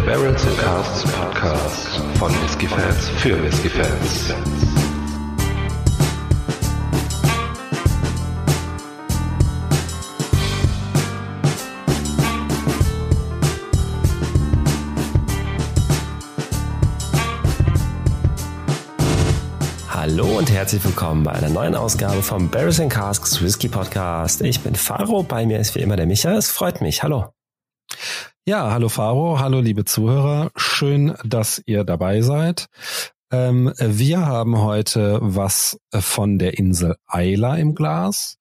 Der Barrels and Casts Podcast von Whisky-Fans für Whisky-Fans. Hallo und herzlich willkommen bei einer neuen Ausgabe vom Barrels and Casks Whisky Podcast. Ich bin Faro, bei mir ist wie immer der Micha. Es freut mich. Hallo. Ja, hallo Faro, hallo liebe Zuhörer. Schön, dass ihr dabei seid. Ähm, wir haben heute was von der Insel Isla im Glas.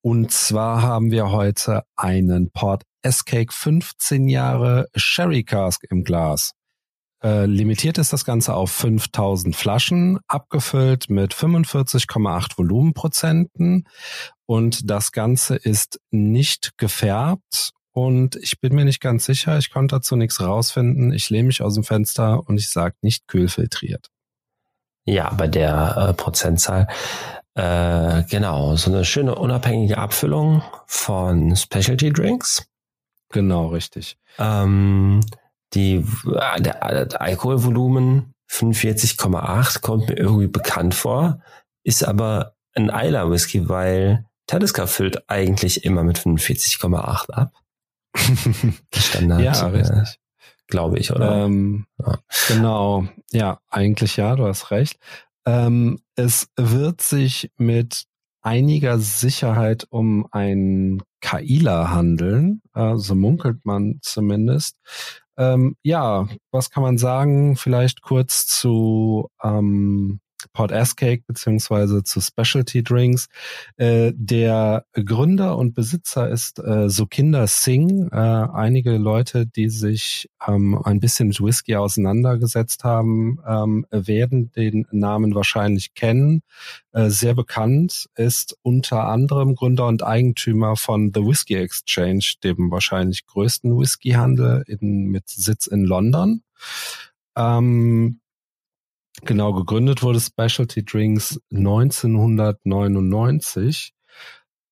Und zwar haben wir heute einen Port S-Cake 15 Jahre Sherry Cask im Glas. Äh, limitiert ist das Ganze auf 5000 Flaschen, abgefüllt mit 45,8 Volumenprozenten. Und das Ganze ist nicht gefärbt. Und ich bin mir nicht ganz sicher, ich konnte dazu nichts rausfinden. Ich lehne mich aus dem Fenster und ich sage nicht kühlfiltriert. Ja, bei der äh, Prozentzahl. Äh, genau, so eine schöne unabhängige Abfüllung von Specialty Drinks. Genau, richtig. Ähm, die, äh, der, der Alkoholvolumen 45,8 kommt mir irgendwie bekannt vor, ist aber ein Eiler Whisky, weil Talisker füllt eigentlich immer mit 45,8 ab. Standard. ja, richtig. Äh, glaube ich, oder? Ähm, ja. Genau. Ja, eigentlich ja, du hast recht. Ähm, es wird sich mit einiger Sicherheit um ein Kaila handeln, äh, so munkelt man zumindest. Ähm, ja, was kann man sagen? Vielleicht kurz zu ähm, Port S-Cake beziehungsweise zu Specialty Drinks. Äh, der Gründer und Besitzer ist äh, Sukinder Singh. Äh, einige Leute, die sich ähm, ein bisschen mit Whisky auseinandergesetzt haben, ähm, werden den Namen wahrscheinlich kennen. Äh, sehr bekannt ist unter anderem Gründer und Eigentümer von The Whisky Exchange, dem wahrscheinlich größten Whiskyhandel in, mit Sitz in London. Ähm, Genau, gegründet wurde Specialty Drinks 1999.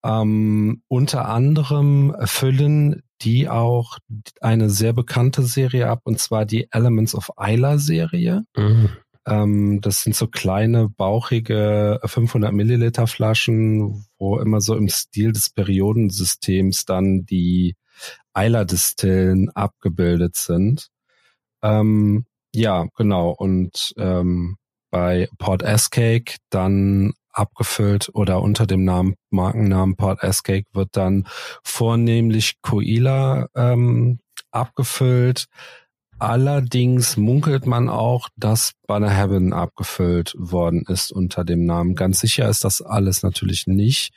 Ähm, unter anderem füllen die auch eine sehr bekannte Serie ab, und zwar die Elements of Isla Serie. Mhm. Ähm, das sind so kleine, bauchige 500 Milliliter Flaschen, wo immer so im Stil des Periodensystems dann die Isla-Distillen abgebildet sind. Ähm, ja, genau. Und ähm, bei Port S-Cake dann abgefüllt oder unter dem Namen, Markennamen Port S-Cake wird dann vornehmlich Coila ähm, abgefüllt. Allerdings munkelt man auch, dass Banner Heaven abgefüllt worden ist unter dem Namen. Ganz sicher ist das alles natürlich nicht.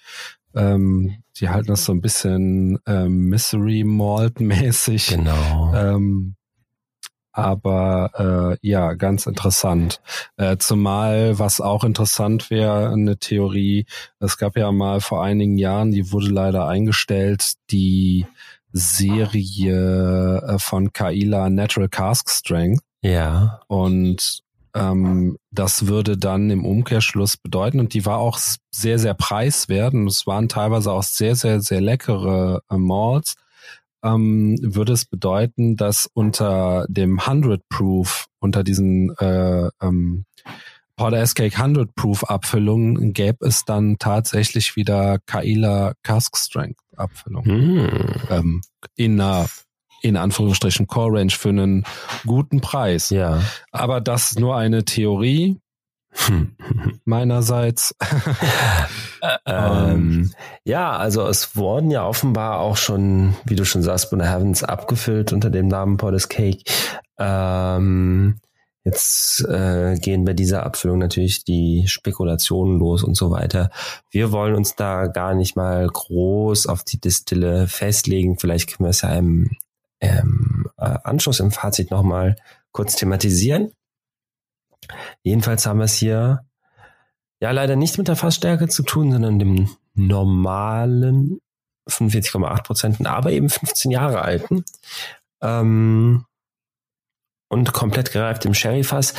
Ähm, die halten das so ein bisschen ähm, Mystery Malt mäßig. Genau. Ähm, aber äh, ja, ganz interessant. Äh, zumal, was auch interessant wäre, eine Theorie, es gab ja mal vor einigen Jahren, die wurde leider eingestellt, die Serie äh, von Kaila Natural Cask Strength. Ja. Und ähm, das würde dann im Umkehrschluss bedeuten, und die war auch sehr, sehr preiswert, und es waren teilweise auch sehr, sehr, sehr leckere äh, Malls, ähm, würde es bedeuten, dass unter dem 100 Proof, unter diesen äh, ähm, Powder S-Cake 100 Proof Abfüllungen gäbe es dann tatsächlich wieder Kaila Cask Strength Abfüllung. Hm. Ähm, in einer in Anführungsstrichen Core Range für einen guten Preis. Ja. Aber das nur eine Theorie. Meinerseits. ähm, ja, also es wurden ja offenbar auch schon, wie du schon sagst, Bonner Heavens abgefüllt unter dem Namen Portis Cake. Ähm, jetzt äh, gehen bei dieser Abfüllung natürlich die Spekulationen los und so weiter. Wir wollen uns da gar nicht mal groß auf die Distille festlegen. Vielleicht können wir es ja im, im äh, Anschluss im Fazit nochmal kurz thematisieren. Jedenfalls haben wir es hier ja leider nicht mit der Fassstärke zu tun, sondern dem normalen 45,8 Prozent, aber eben 15 Jahre alten. Ähm, und komplett gereift im Sherryfass.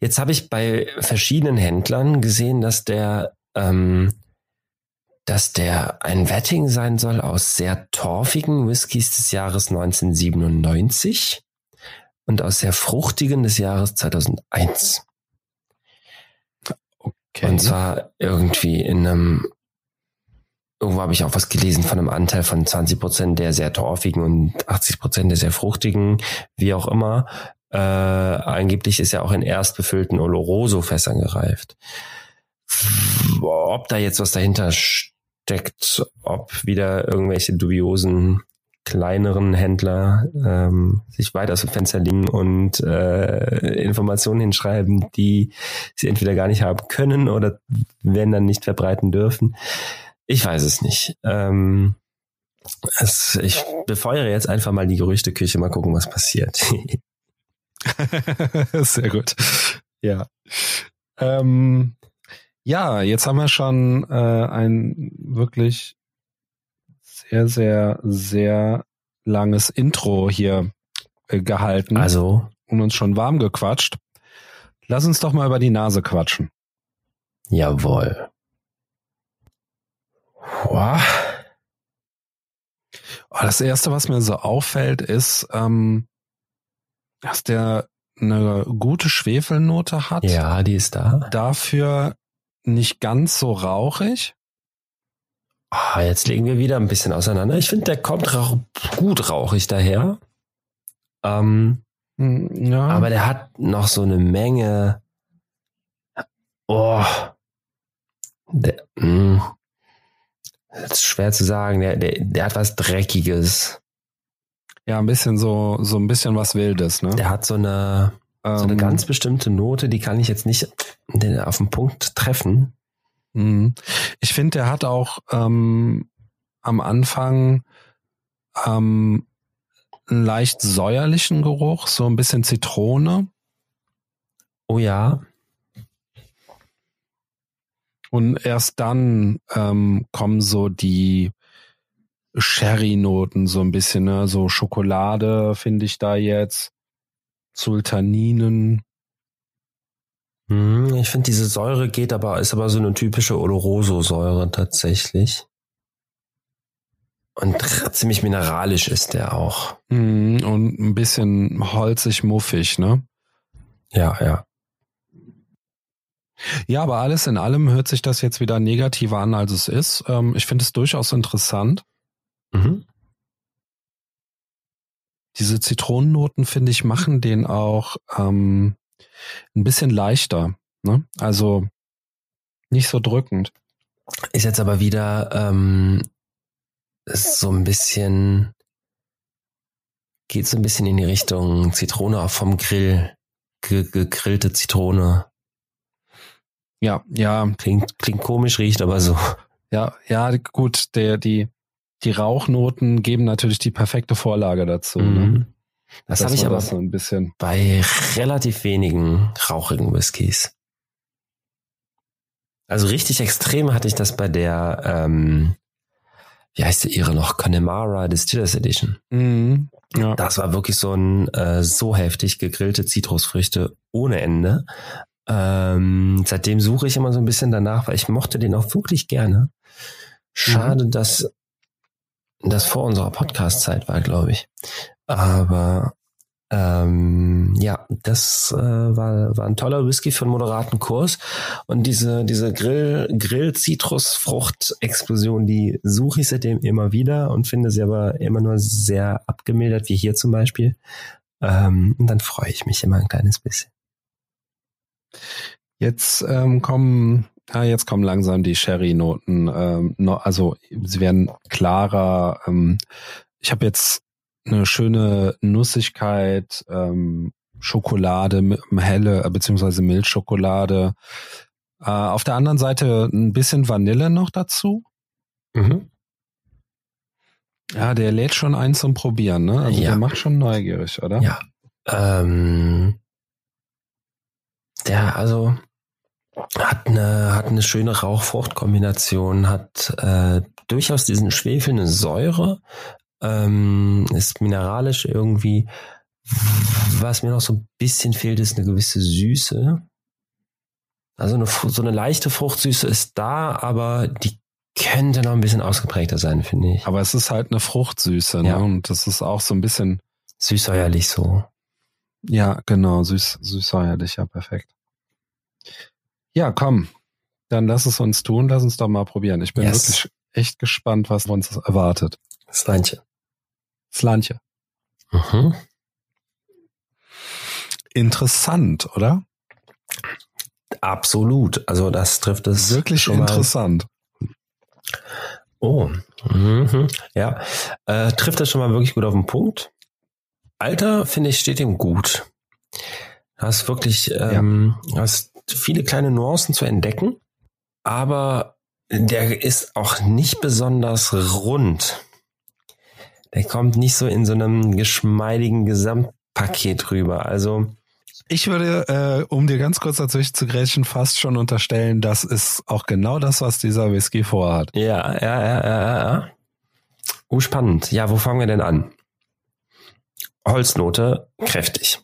Jetzt habe ich bei verschiedenen Händlern gesehen, dass der, ähm, dass der ein Wetting sein soll aus sehr torfigen Whiskys des Jahres 1997. und aus sehr fruchtigen des Jahres 2001. Okay. Und zwar irgendwie in einem, irgendwo habe ich auch was gelesen von einem Anteil von 20 Prozent der sehr torfigen und 80 Prozent der sehr fruchtigen, wie auch immer. Äh, angeblich ist ja auch in erst befüllten Oloroso-Fässern gereift. Ob da jetzt was dahinter steckt, ob wieder irgendwelche dubiosen kleineren Händler ähm, sich weit aus dem Fenster liegen und äh, Informationen hinschreiben, die sie entweder gar nicht haben können oder wenn dann nicht verbreiten dürfen. Ich weiß es nicht. Ähm, es, ich befeuere jetzt einfach mal die Gerüchteküche, mal gucken, was passiert. Sehr gut. Ja. Ähm, ja, jetzt haben wir schon äh, ein wirklich sehr, sehr, sehr langes Intro hier äh, gehalten. Also. Und uns schon warm gequatscht. Lass uns doch mal über die Nase quatschen. Jawohl. Wow. Oh, das erste, was mir so auffällt, ist, ähm, dass der eine gute Schwefelnote hat. Ja, die ist da. Dafür nicht ganz so rauchig. Ah, jetzt legen wir wieder ein bisschen auseinander. Ich finde, der kommt rauch gut rauchig daher. Ähm, hm, ja. Aber der hat noch so eine Menge. Oh. Der, mh. Hm. Das ist schwer zu sagen. Der, der, der hat was Dreckiges. Ja, ein bisschen so, so ein bisschen was Wildes, ne? Der hat so eine, ähm, so eine ähm. ganz bestimmte Note, die kann ich jetzt nicht auf den Punkt treffen. Mhm. Ich finde, der hat auch ähm, am Anfang ähm, einen leicht säuerlichen Geruch, so ein bisschen Zitrone. Oh ja. Und erst dann ähm, kommen so die Sherry-Noten so ein bisschen, ne? So Schokolade finde ich da jetzt, Sultaninen. Hm, ich finde, diese Säure geht aber, ist aber so eine typische Oloroso-Säure tatsächlich. Und ziemlich mineralisch ist der auch. Hm, und ein bisschen holzig, muffig, ne? Ja, ja. Ja, aber alles in allem hört sich das jetzt wieder negativer an, als es ist. Ähm, ich finde es durchaus interessant. Mhm. Diese Zitronennoten, finde ich, machen den auch ähm, ein bisschen leichter. Ne? Also nicht so drückend. Ist jetzt aber wieder ähm, so ein bisschen, geht so ein bisschen in die Richtung Zitrone vom Grill, ge gegrillte Zitrone. Ja, ja. Klingt, klingt komisch, riecht aber so. Ja, ja, gut, der, die, die Rauchnoten geben natürlich die perfekte Vorlage dazu. Ne? Mhm. Ne? Das, das habe ich aber so ein bisschen. bei relativ wenigen rauchigen Whiskys. Also richtig extrem hatte ich das bei der, ähm, wie heißt die ihre noch, Connemara Distillers Edition. Mhm, ja. Das war wirklich so ein äh, so heftig gegrillte Zitrusfrüchte ohne Ende. Ähm, seitdem suche ich immer so ein bisschen danach, weil ich mochte den auch wirklich gerne. Schade, mhm. dass das vor unserer Podcast-Zeit war, glaube ich. Aber ähm, ja, das äh, war, war ein toller Whisky für einen moderaten Kurs. Und diese, diese Grill, Grill-Zitrusfrucht-Explosion, die suche ich seitdem immer wieder und finde sie aber immer nur sehr abgemildert, wie hier zum Beispiel. Ähm, und dann freue ich mich immer ein kleines bisschen. Jetzt ähm, kommen ja, jetzt kommen langsam die Sherry-Noten. Ähm, also sie werden klarer. Ähm, ich habe jetzt eine schöne Nussigkeit, ähm, Schokolade, helle äh, beziehungsweise Milchschokolade. Äh, auf der anderen Seite ein bisschen Vanille noch dazu. Mhm. Ja, der lädt schon ein zum Probieren, ne? Also ja. der macht schon neugierig, oder? Ja. Ähm, der, also hat eine, hat eine schöne Rauchfruchtkombination, hat äh, durchaus diesen Schwefel, eine Säure, ähm, ist mineralisch irgendwie. Was mir noch so ein bisschen fehlt, ist eine gewisse Süße. Also eine, so eine leichte Fruchtsüße ist da, aber die könnte noch ein bisschen ausgeprägter sein, finde ich. Aber es ist halt eine Fruchtsüße, ne? Ja. Und das ist auch so ein bisschen süßsäuerlich so. Ja, genau, süß, süß säuerlich, ja, perfekt. Ja, komm, dann lass es uns tun, lass uns doch mal probieren. Ich bin yes. wirklich echt gespannt, was uns erwartet. Slantje. Slantje. Mhm. Interessant, oder? Absolut. Also das trifft es. Wirklich interessant. Oh, mhm. ja. Äh, trifft das schon mal wirklich gut auf den Punkt. Alter, finde ich, steht ihm gut. Hast wirklich, ähm, ja. hast viele kleine Nuancen zu entdecken, aber der ist auch nicht besonders rund. Der kommt nicht so in so einem geschmeidigen Gesamtpaket rüber. Also ich würde, äh, um dir ganz kurz dazwischen zu grätschen, fast schon unterstellen, das ist auch genau das, was dieser Whisky vorhat. Ja, ja, ja, ja, ja. Oh, spannend. Ja, wo fangen wir denn an? Holznote, kräftig.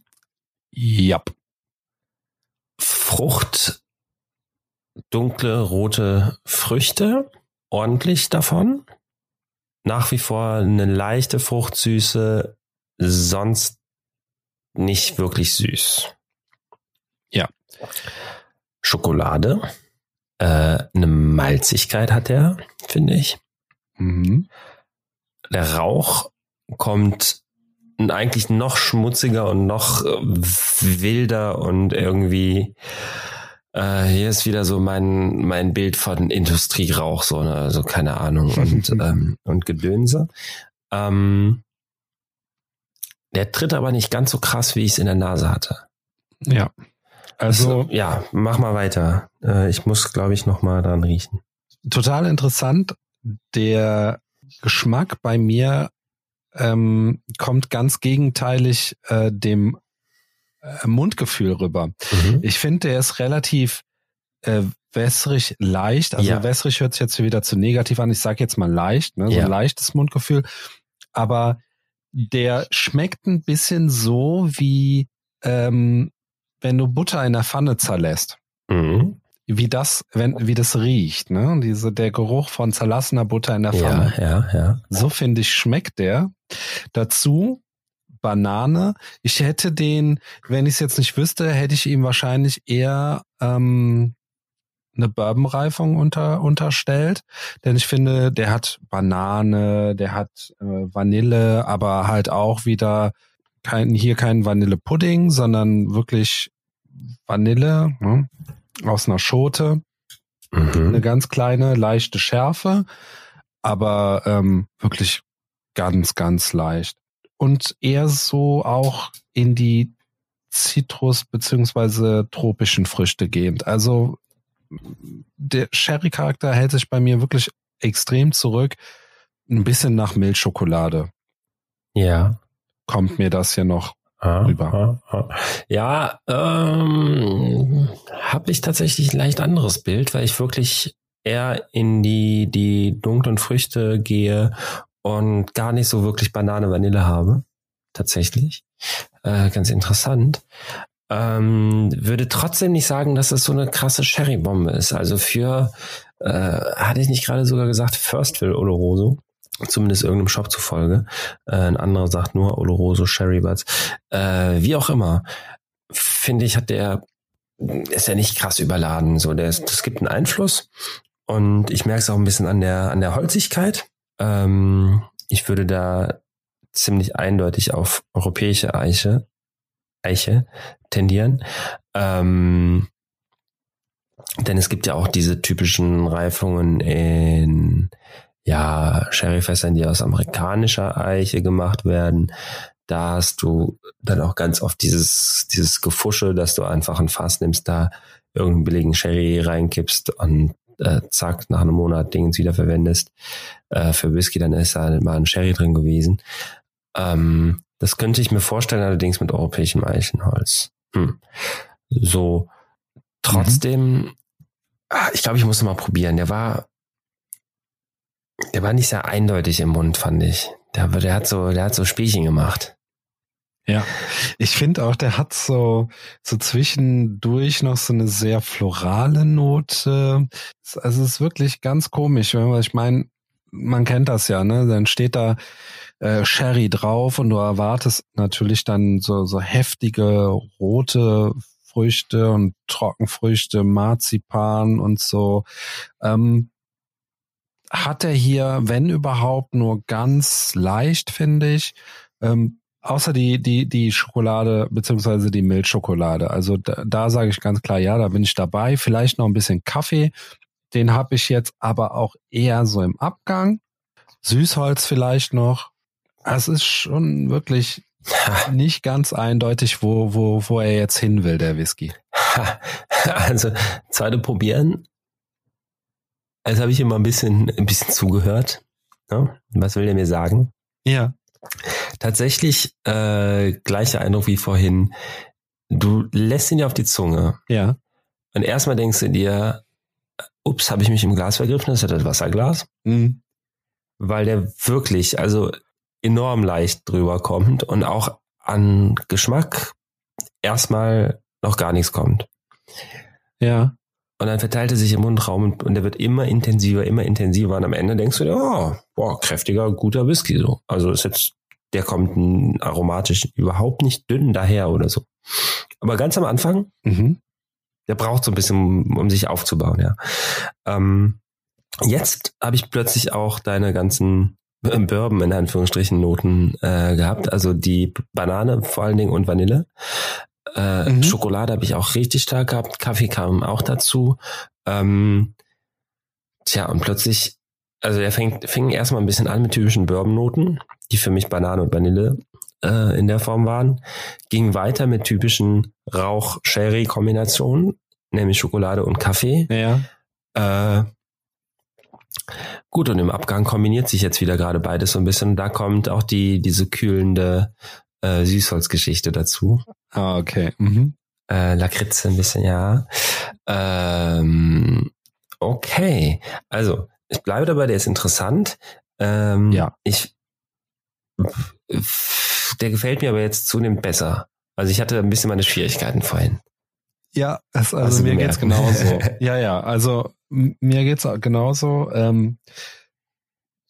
Ja. Frucht, dunkle, rote Früchte, ordentlich davon. Nach wie vor eine leichte Fruchtsüße, sonst nicht wirklich süß. Ja. Schokolade. Äh, eine Malzigkeit hat er, finde ich. Mhm. Der Rauch kommt eigentlich noch schmutziger und noch äh, wilder und irgendwie äh, hier ist wieder so mein mein Bild von Industrierauch so ne also keine Ahnung und ähm, und Gedönse ähm, der tritt aber nicht ganz so krass, wie ich es in der Nase hatte. Ja. Also, also ja, mach mal weiter. Äh, ich muss, glaube ich, noch mal dran riechen. Total interessant. Der Geschmack bei mir ähm, kommt ganz gegenteilig äh, dem Mundgefühl rüber. Mhm. Ich finde, der ist relativ äh, wässrig leicht. Also ja. wässrig hört sich jetzt wieder zu negativ an. Ich sage jetzt mal leicht, ne? so ja. ein leichtes Mundgefühl. Aber der schmeckt ein bisschen so wie ähm, wenn du Butter in der Pfanne zerlässt. Mhm. Wie das, wenn, wie das riecht, ne? Diese, der Geruch von zerlassener Butter in der Pfanne. Ja, ja, ja. So finde ich, schmeckt der. Dazu Banane. Ich hätte den, wenn ich es jetzt nicht wüsste, hätte ich ihm wahrscheinlich eher ähm, eine Bourbon-Reifung unter, unterstellt. Denn ich finde, der hat Banane, der hat äh, Vanille, aber halt auch wieder kein, hier kein Vanillepudding, sondern wirklich Vanille ne, aus einer Schote. Mhm. Eine ganz kleine, leichte Schärfe, aber ähm, wirklich ganz, ganz leicht. Und eher so auch in die Zitrus- beziehungsweise tropischen Früchte gehend. Also der Sherry-Charakter hält sich bei mir wirklich extrem zurück. Ein bisschen nach Milchschokolade. Ja. Kommt mir das hier noch ah, rüber. Ah, ah. Ja, ähm, habe ich tatsächlich ein leicht anderes Bild, weil ich wirklich eher in die, die dunklen Früchte gehe und gar nicht so wirklich Banane, Vanille habe. Tatsächlich. Äh, ganz interessant. Ähm, würde trotzdem nicht sagen, dass es so eine krasse Sherry-Bombe ist. Also für, äh, hatte ich nicht gerade sogar gesagt, Firstville Oloroso. Zumindest irgendeinem Shop zufolge. Äh, ein anderer sagt nur Oloroso Sherry Buds. Äh, wie auch immer. Finde ich, hat der, ist ja nicht krass überladen. So, der ist, das gibt einen Einfluss. Und ich merke es auch ein bisschen an der, an der Holzigkeit. Ähm, ich würde da ziemlich eindeutig auf europäische Eiche Eiche tendieren. Ähm, denn es gibt ja auch diese typischen Reifungen in ja, Sherryfässern, die aus amerikanischer Eiche gemacht werden. Da hast du dann auch ganz oft dieses, dieses Gefusche, dass du einfach ein Fass nimmst, da irgendeinen billigen Sherry reinkippst und äh, zack, nach einem Monat Dingens wieder verwendest. Äh, für Whisky, dann ist da mal ein Sherry drin gewesen. Ähm, das könnte ich mir vorstellen, allerdings mit europäischem Eichenholz. Hm. So, trotzdem, mhm. ich glaube, ich muss mal probieren. Der war, der war nicht sehr eindeutig im Mund, fand ich. Der, der hat so, der hat so Spielchen gemacht. Ja, ich finde auch, der hat so, so zwischendurch noch so eine sehr florale Note. Also es ist wirklich ganz komisch, wenn man, ich meine, man kennt das ja, ne? Dann steht da äh, Sherry drauf und du erwartest natürlich dann so, so heftige rote Früchte und Trockenfrüchte, Marzipan und so. Ähm, hat er hier, wenn überhaupt, nur ganz leicht, finde ich. Ähm, außer die, die, die Schokolade beziehungsweise die Milchschokolade. Also da, da sage ich ganz klar, ja, da bin ich dabei. Vielleicht noch ein bisschen Kaffee. Den habe ich jetzt aber auch eher so im Abgang. Süßholz vielleicht noch. Es ist schon wirklich nicht ganz eindeutig, wo, wo, wo er jetzt hin will, der Whisky. Also, zweite probieren. Jetzt habe ich immer ein bisschen, ein bisschen zugehört. Ja, was will der mir sagen? Ja. Tatsächlich äh, gleicher Eindruck wie vorhin. Du lässt ihn ja auf die Zunge. Ja. Und erstmal denkst du dir, ups, habe ich mich im Glas vergriffen, das ist ja das Wasserglas. Mhm. Weil der wirklich, also enorm leicht drüber kommt und auch an Geschmack erstmal noch gar nichts kommt. Ja. Und dann verteilt er sich im Mundraum und, und der wird immer intensiver, immer intensiver. Und am Ende denkst du dir, oh, boah, kräftiger, guter Whisky so. Also ist jetzt, der kommt aromatisch überhaupt nicht dünn daher oder so. Aber ganz am Anfang, Mhm. der braucht so ein bisschen, um, sich aufzubauen, ja. Ähm, jetzt habe ich plötzlich auch deine ganzen Bourbon in Anführungsstrichen Noten äh, gehabt. Also die Banane vor allen Dingen und Vanille. Äh, Mhm. Schokolade habe ich auch richtig stark gehabt. Kaffee kam auch dazu. Ähm, tja, und plötzlich, also er fängt, fing erstmal ein bisschen an mit typischen Bourbon-Noten, die für mich Banane und Vanille äh, in der Form waren. Ging weiter mit typischen Rauch-Sherry-Kombinationen, nämlich Schokolade und Kaffee. Ja. Äh, gut, und im Abgang kombiniert sich jetzt wieder gerade beides so ein bisschen. Da kommt auch die, diese kühlende äh, Süßholzgeschichte dazu. Ah, okay. Mhm. Äh, Lakritze ein bisschen, ja. Ähm, okay. Also, ich bleibe dabei, der ist interessant. Ähm, Ja. Ich, der gefällt mir aber jetzt zunehmend besser. Also ich hatte ein bisschen meine Schwierigkeiten vorhin. Ja, es, also du mir geht's gemerkt. genauso. ja, ja, also mir geht's genauso. Ähm,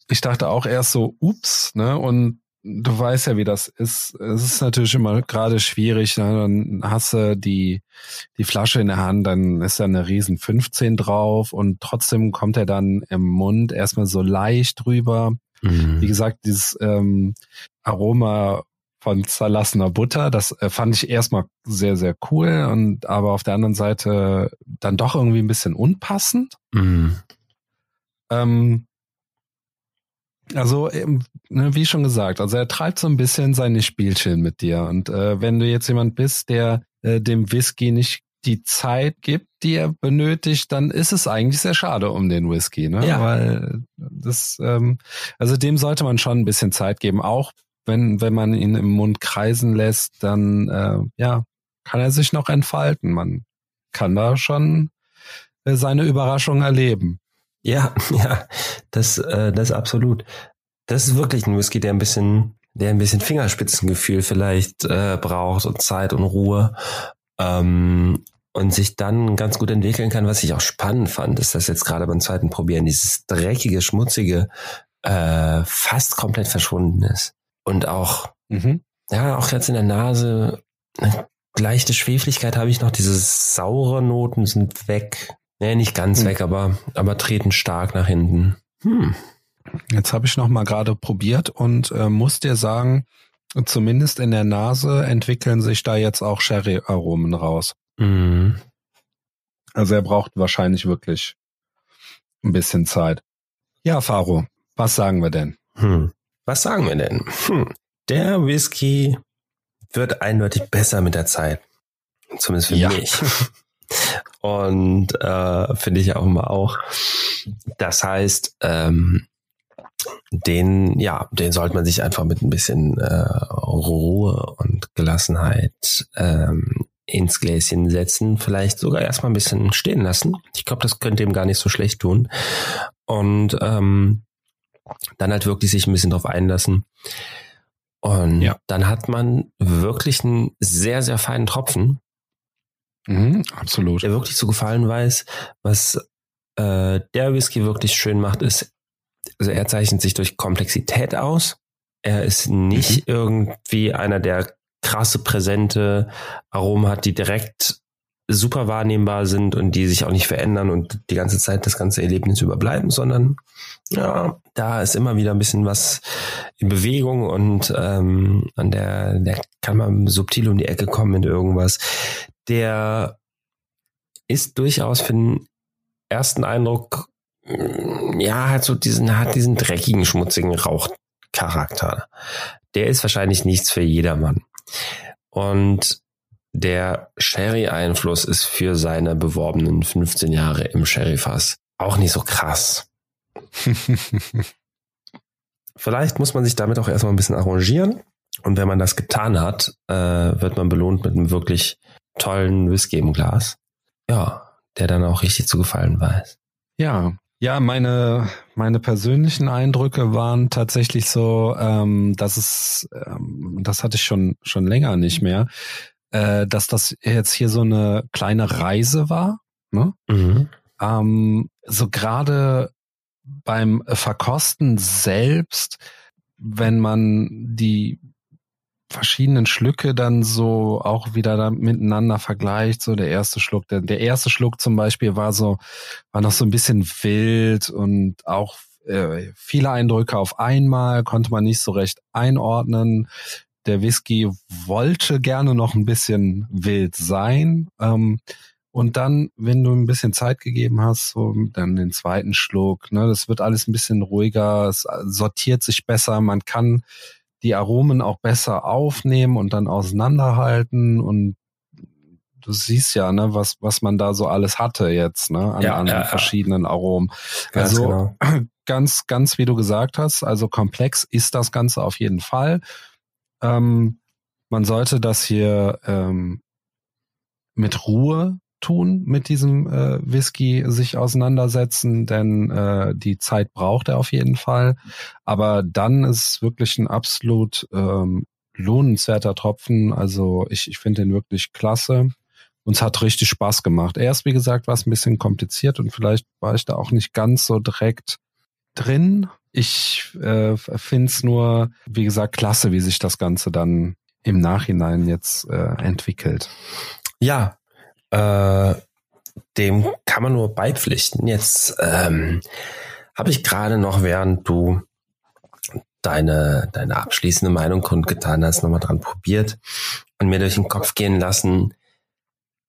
ich dachte auch erst so, ups, ne? Und du weißt ja, wie das ist. Es ist natürlich immer gerade schwierig. Ne? Dann hast du die, die Flasche in der Hand, dann ist da eine riesen 15 drauf und trotzdem kommt er dann im Mund erstmal so leicht drüber. Mhm. Wie gesagt, dieses ähm, Aroma von zerlassener Butter, das äh, fand ich erstmal sehr, sehr cool und aber auf der anderen Seite dann doch irgendwie ein bisschen unpassend. Mhm. Ähm, also, eben, ne, wie schon gesagt, also er treibt so ein bisschen seine Spielchen mit dir. Und äh, wenn du jetzt jemand bist, der äh, dem Whisky nicht die Zeit gibt, die er benötigt, dann ist es eigentlich sehr schade um den Whisky, ne? Ja. Weil das, ähm, also dem sollte man schon ein bisschen Zeit geben. Auch wenn, wenn man ihn im Mund kreisen lässt, dann äh, ja, kann er sich noch entfalten. Man kann da schon äh, seine Überraschung erleben. Ja, ja, das, äh, das absolut. Das ist wirklich ein Whisky, der ein bisschen, der ein bisschen Fingerspitzengefühl vielleicht äh, braucht und Zeit und Ruhe. Ähm, und sich dann ganz gut entwickeln kann. Was ich auch spannend fand, ist, dass jetzt gerade beim zweiten Probieren dieses dreckige, schmutzige äh, fast komplett verschwunden ist. Und auch, Mhm. ja, auch jetzt in der Nase, eine leichte Schwefligkeit habe ich noch, diese saure Noten sind weg. Nee, nicht ganz Hm. weg, aber, aber treten stark nach hinten. Hm. Jetzt habe ich noch mal gerade probiert und äh, muss dir sagen, zumindest in der Nase entwickeln sich da jetzt auch Sherry-Aromen raus. Mhm. Also er braucht wahrscheinlich wirklich ein bisschen Zeit. Ja, Faro, was sagen wir denn? Hm. Was sagen wir denn? Hm. Der Whisky wird eindeutig besser mit der Zeit. Zumindest für Ja. mich. Und äh, finde ich auch immer auch. Das heißt, ähm, den, ja, den sollte man sich einfach mit ein bisschen äh, Ruhe und Gelassenheit ähm, ins Gläschen setzen, vielleicht sogar erstmal ein bisschen stehen lassen. Ich glaube, das könnte ihm gar nicht so schlecht tun. Und ähm, dann halt wirklich sich ein bisschen drauf einlassen. Und Ja. dann hat man wirklich einen sehr, sehr feinen Tropfen, Mhm, absolut. der wirklich zu gefallen weiß. Was äh, der Whisky wirklich schön macht, ist, also er zeichnet sich durch Komplexität aus. Er ist nicht mhm. irgendwie einer, der krasse, präsente Aromen hat, die direkt super wahrnehmbar sind und die sich auch nicht verändern und die ganze Zeit das ganze Erlebnis überbleiben, sondern ja, da ist immer wieder ein bisschen was in Bewegung und ähm, an der, der kann man subtil um die Ecke kommen mit irgendwas. Der ist durchaus für den ersten Eindruck, mm, ja, hat so diesen, hat diesen dreckigen, schmutzigen Rauchcharakter. Der ist wahrscheinlich nichts für jedermann. Und der Sherry-Einfluss ist für seine beworbenen 15 Jahre im Sherry-Fass auch nicht so krass. Vielleicht muss man sich damit auch erstmal ein bisschen arrangieren. Und wenn man das getan hat, äh, wird man belohnt mit einem wirklich tollen Whisky im Glas. Ja, der dann auch richtig zu gefallen weiß. Ja, ja, meine, meine persönlichen Eindrücke waren tatsächlich so, ähm, dass es, ähm, das hatte ich schon, schon länger nicht mehr, äh, dass das jetzt hier so eine kleine Reise war. Ne? Mhm. Ähm, so gerade beim Verkosten selbst, wenn man die verschiedenen Schlücke dann so auch wieder da miteinander vergleicht. So der erste Schluck, der, der erste Schluck zum Beispiel war so, war noch so ein bisschen wild und auch äh, viele Eindrücke auf einmal, konnte man nicht so recht einordnen. Der Whisky wollte gerne noch ein bisschen wild sein. Ähm, und dann, wenn du ein bisschen Zeit gegeben hast, so dann den zweiten Schluck, ne, das wird alles ein bisschen ruhiger, es sortiert sich besser, man kann die Aromen auch besser aufnehmen und dann auseinanderhalten und du siehst ja, ne, was, was man da so alles hatte jetzt, ne, an, ja, an ja, verschiedenen Aromen. Ganz also genau. ganz, ganz wie du gesagt hast, also komplex ist das Ganze auf jeden Fall. Ähm, man sollte das hier ähm, mit Ruhe tun mit diesem äh, Whisky, sich auseinandersetzen, denn äh, die Zeit braucht er auf jeden Fall. Aber dann ist wirklich ein absolut ähm, lohnenswerter Tropfen. Also ich, ich finde den wirklich klasse. Uns hat richtig Spaß gemacht. Erst, wie gesagt, war es ein bisschen kompliziert und vielleicht war ich da auch nicht ganz so direkt drin. Ich äh, finde es nur, wie gesagt, klasse, wie sich das Ganze dann im Nachhinein jetzt äh, entwickelt. Ja, äh, dem kann man nur beipflichten. Jetzt ähm, habe ich gerade noch, während du deine, deine abschließende Meinung kundgetan hast, nochmal dran probiert und mir durch den Kopf gehen lassen,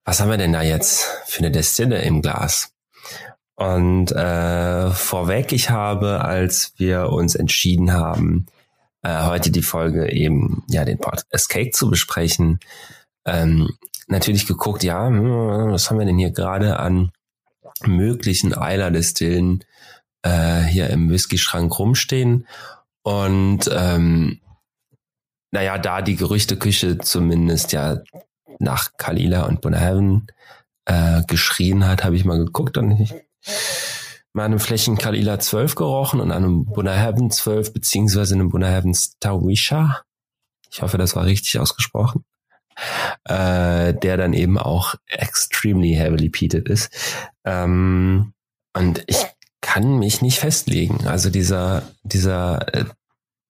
was haben wir denn da jetzt für eine Destille im Glas? Und äh, vorweg, ich habe, als wir uns entschieden haben, äh, heute die Folge eben, ja, den Port Escape zu besprechen, ähm, natürlich geguckt, ja, hm, was haben wir denn hier gerade an möglichen Eiler-Destillen äh, hier im Whisky-Schrank rumstehen. Und ähm, naja, da die Gerüchteküche zumindest ja nach Kalila und Bunnahaven äh, geschrien hat, habe ich mal geguckt und ich mal einem Flächen Kalila 12 gerochen und an einem Bunnahaven 12 beziehungsweise einem Bunnahaven Tawisha. Ich hoffe, das war richtig ausgesprochen äh, der dann eben auch extremely heavily peated ist. Ähm, und ich kann mich nicht festlegen. Also dieser, dieser äh,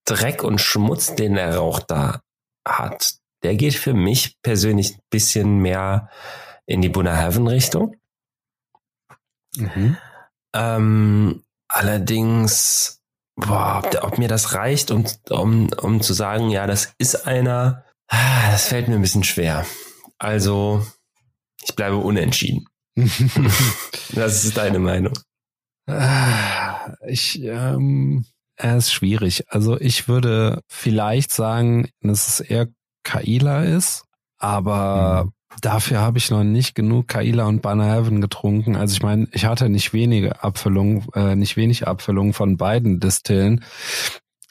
Dreck und Schmutz, den der Rauch da hat, der geht für mich persönlich ein bisschen mehr in die Buna Heaven Richtung. Mhm. Ähm, allerdings, boah, ob, ob, mir das reicht, um, um, um zu sagen, ja, das ist einer, das fällt mir ein bisschen schwer. Also, ich bleibe unentschieden. Was ist deine Meinung? Ah, ich, ähm, er ist schwierig. Also ich würde vielleicht sagen, dass es eher Kaila ist, aber mhm. dafür habe ich noch nicht genug Kaila und Banner Heaven getrunken. Also ich meine, ich hatte nicht wenige Abfüllungen, äh, nicht wenig Abfüllungen von beiden Distillen.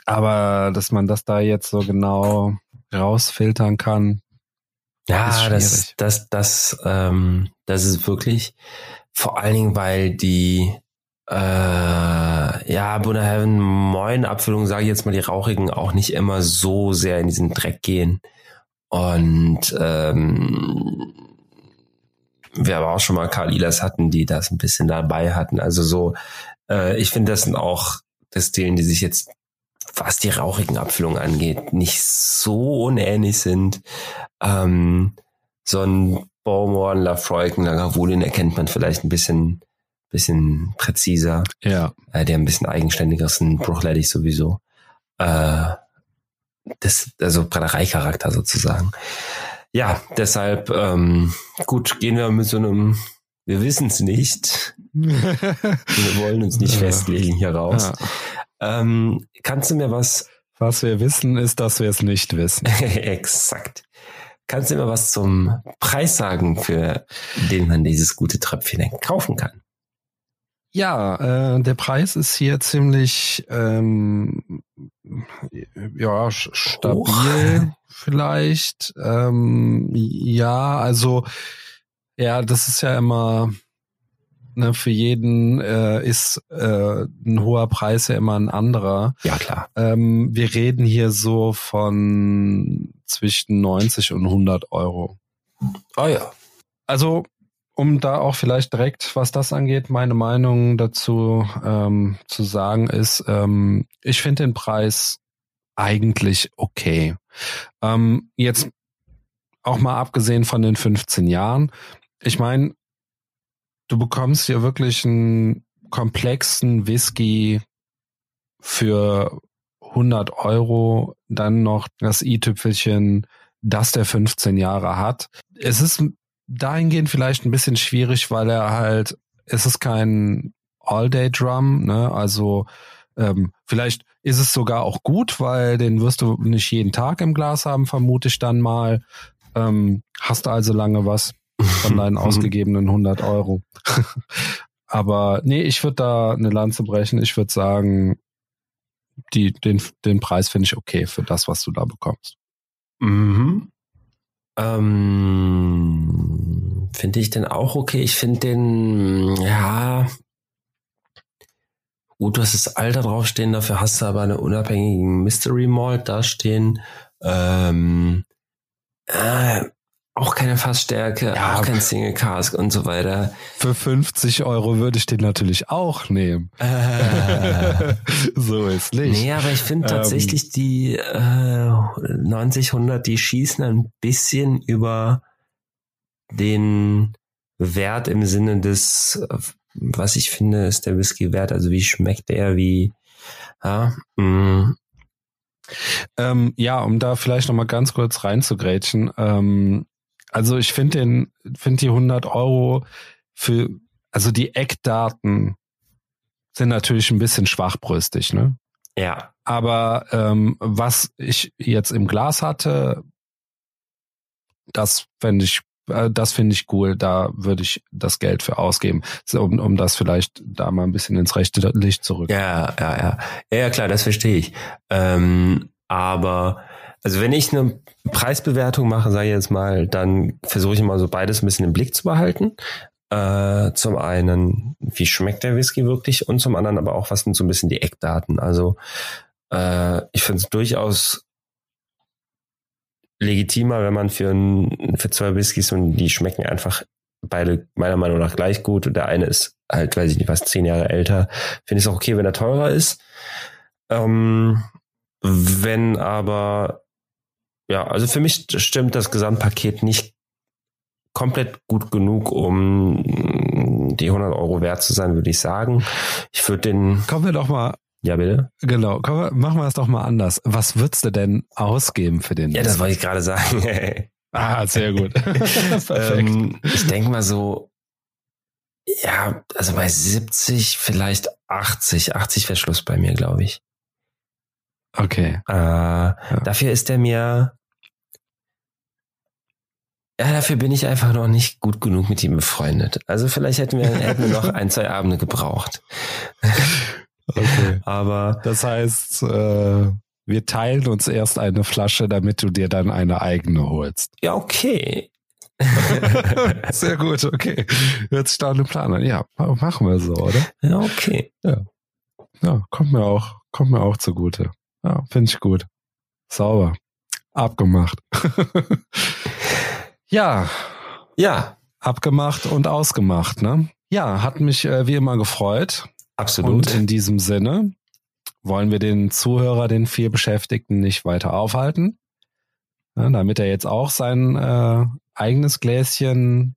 Aber dass man das da jetzt so genau rausfiltern kann. Ja, das, das, das, ähm, das ist wirklich vor allen Dingen, weil die äh, ja, Buna Heaven Moin Abfüllungen, sage ich jetzt mal, die rauchigen auch nicht immer so sehr in diesen Dreck gehen. Und ähm, wir aber auch schon mal Karl Ilas hatten, die das ein bisschen dabei hatten. Also so, äh, ich finde, das sind auch Destillen, die sich jetzt was die rauchigen Abfüllungen angeht, nicht so unähnlich sind. Ähm, so ein Bowmore, Lafroy, Lagavulin erkennt man vielleicht ein bisschen, bisschen präziser. Ja. Äh, der ein bisschen eigenständigeres, ein Bruchleidig sowieso. Äh, das, also Bradereicharakter sozusagen. Ja, deshalb, ähm, gut, gehen wir mit so einem, wir wissen es nicht. wir wollen uns nicht festlegen hier raus. Ja. Ähm, kannst du mir was? Was wir wissen, ist, dass wir es nicht wissen. Exakt. Kannst du mir was zum Preis sagen, für den man dieses gute Tröpfchen kaufen kann? Ja, äh, der Preis ist hier ziemlich ähm, ja stabil Hoch. vielleicht. Ähm, ja, also ja, das ist ja immer ne, für jeden äh, ist äh, ein hoher Preis ja immer ein anderer. Ja klar. Ähm, wir reden hier so von zwischen 90 und 100 Euro. Ah ja. Also um da auch vielleicht direkt, was das angeht, meine Meinung dazu ähm, zu sagen ist, ähm, ich finde den Preis eigentlich okay. Ähm, jetzt auch mal abgesehen von den 15 Jahren. Ich meine, du bekommst hier wirklich einen komplexen Whisky für 100 Euro, dann noch das i-Tüpfelchen, das der 15 Jahre hat. Es ist dahingehend vielleicht ein bisschen schwierig, weil er halt, es ist kein All-Day-Drum, ne? Also ähm, vielleicht ist es sogar auch gut, weil den wirst du nicht jeden Tag im Glas haben, vermute ich dann mal. Ähm, hast also lange was von deinen ausgegebenen 100 Euro. Aber nee, ich würde da eine Lanze brechen. Ich würde sagen, die, den, den Preis finde ich okay für das, was du da bekommst. Mhm. Ähm, finde ich den auch okay. Ich finde den, ja, gut, du hast das Alter draufstehen, dafür hast du aber einen unabhängigen Mystery Malt dastehen. Ähm, äh, auch keine Fassstärke, ja, auch kein Single Cask und so weiter. Für 50 Euro würde ich den natürlich auch nehmen. Äh, so ist nicht. Nee, aber ich finde ähm, tatsächlich die äh, 90, 100, die schießen ein bisschen über den Wert im Sinne des, was ich finde, ist der Whisky wert. Also wie schmeckt er, wie, ja, mh. Mm. Ähm, ja, um da vielleicht noch mal ganz kurz reinzugrätschen. Ähm, also ich finde den, finde die 100 Euro für, also die Eckdaten sind natürlich ein bisschen schwachbrüstig, ne? Ja. Aber ähm, was ich jetzt im Glas hatte, das fände ich, äh, das finde ich cool. Da würde ich das Geld für ausgeben, um, um das vielleicht da mal ein bisschen ins rechte Licht zurück. Ja, ja, ja, ja, ja klar, das verstehe ich. Ähm, aber also wenn ich eine Preisbewertung mache, sage ich jetzt mal, dann versuche ich immer so beides ein bisschen im Blick zu behalten. Äh, zum einen, wie schmeckt der Whisky wirklich und zum anderen aber auch, was sind so ein bisschen die Eckdaten. Also äh, ich finde es durchaus legitimer, wenn man für, ein, für zwei Whiskys und die schmecken einfach beide meiner Meinung nach gleich gut und der eine ist halt, weiß ich nicht, was zehn Jahre älter, finde ich es auch okay, wenn er teurer ist. Ähm, wenn aber ja, also für mich stimmt das Gesamtpaket nicht komplett gut genug, um die 100 Euro wert zu sein, würde ich sagen. Ich würde den. Kommen wir doch mal. Ja, bitte? Genau. Wir, machen wir es doch mal anders. Was würdest du denn ausgeben für den? Ja, das wollte ich gerade sagen. ah, sehr gut. Perfekt. Ähm, ich denke mal so, ja, also bei 70, vielleicht 80. 80 wäre Schluss bei mir, glaube ich. Okay. Äh, ja. Dafür ist er mir. Ja, dafür bin ich einfach noch nicht gut genug mit ihm befreundet. Also vielleicht hätten wir, hätten wir noch ein, zwei Abende gebraucht. Okay. Aber. Das heißt, äh, wir teilen uns erst eine Flasche, damit du dir dann eine eigene holst. Ja, okay. Sehr gut, okay. Hört sich da eine Plan an. Ja, machen wir so, oder? Ja, okay. Ja. Ja, kommt mir auch, kommt mir auch zugute. Ja, finde ich gut. Sauber. Abgemacht. ja. Ja. Abgemacht und ausgemacht, ne? Ja, hat mich äh, wie immer gefreut. Absolut. Und in diesem Sinne wollen wir den Zuhörer, den vier Beschäftigten, nicht weiter aufhalten. Ja, damit er jetzt auch sein äh, eigenes Gläschen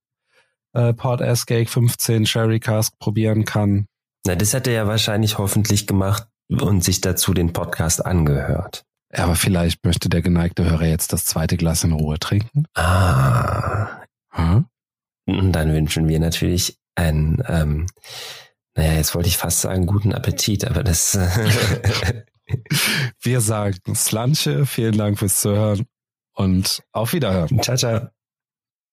äh, Port Escape 15 Sherry Cask probieren kann. Na, das hat er ja wahrscheinlich hoffentlich gemacht und sich dazu den Podcast angehört. Ja, aber vielleicht möchte der geneigte Hörer jetzt das zweite Glas in Ruhe trinken. Ah. Hm? Und dann wünschen wir natürlich einen, ähm, naja, jetzt wollte ich fast sagen, guten Appetit, aber das. wir sagen Slanche, vielen Dank fürs Zuhören und auf Wiederhören. Ciao, ciao.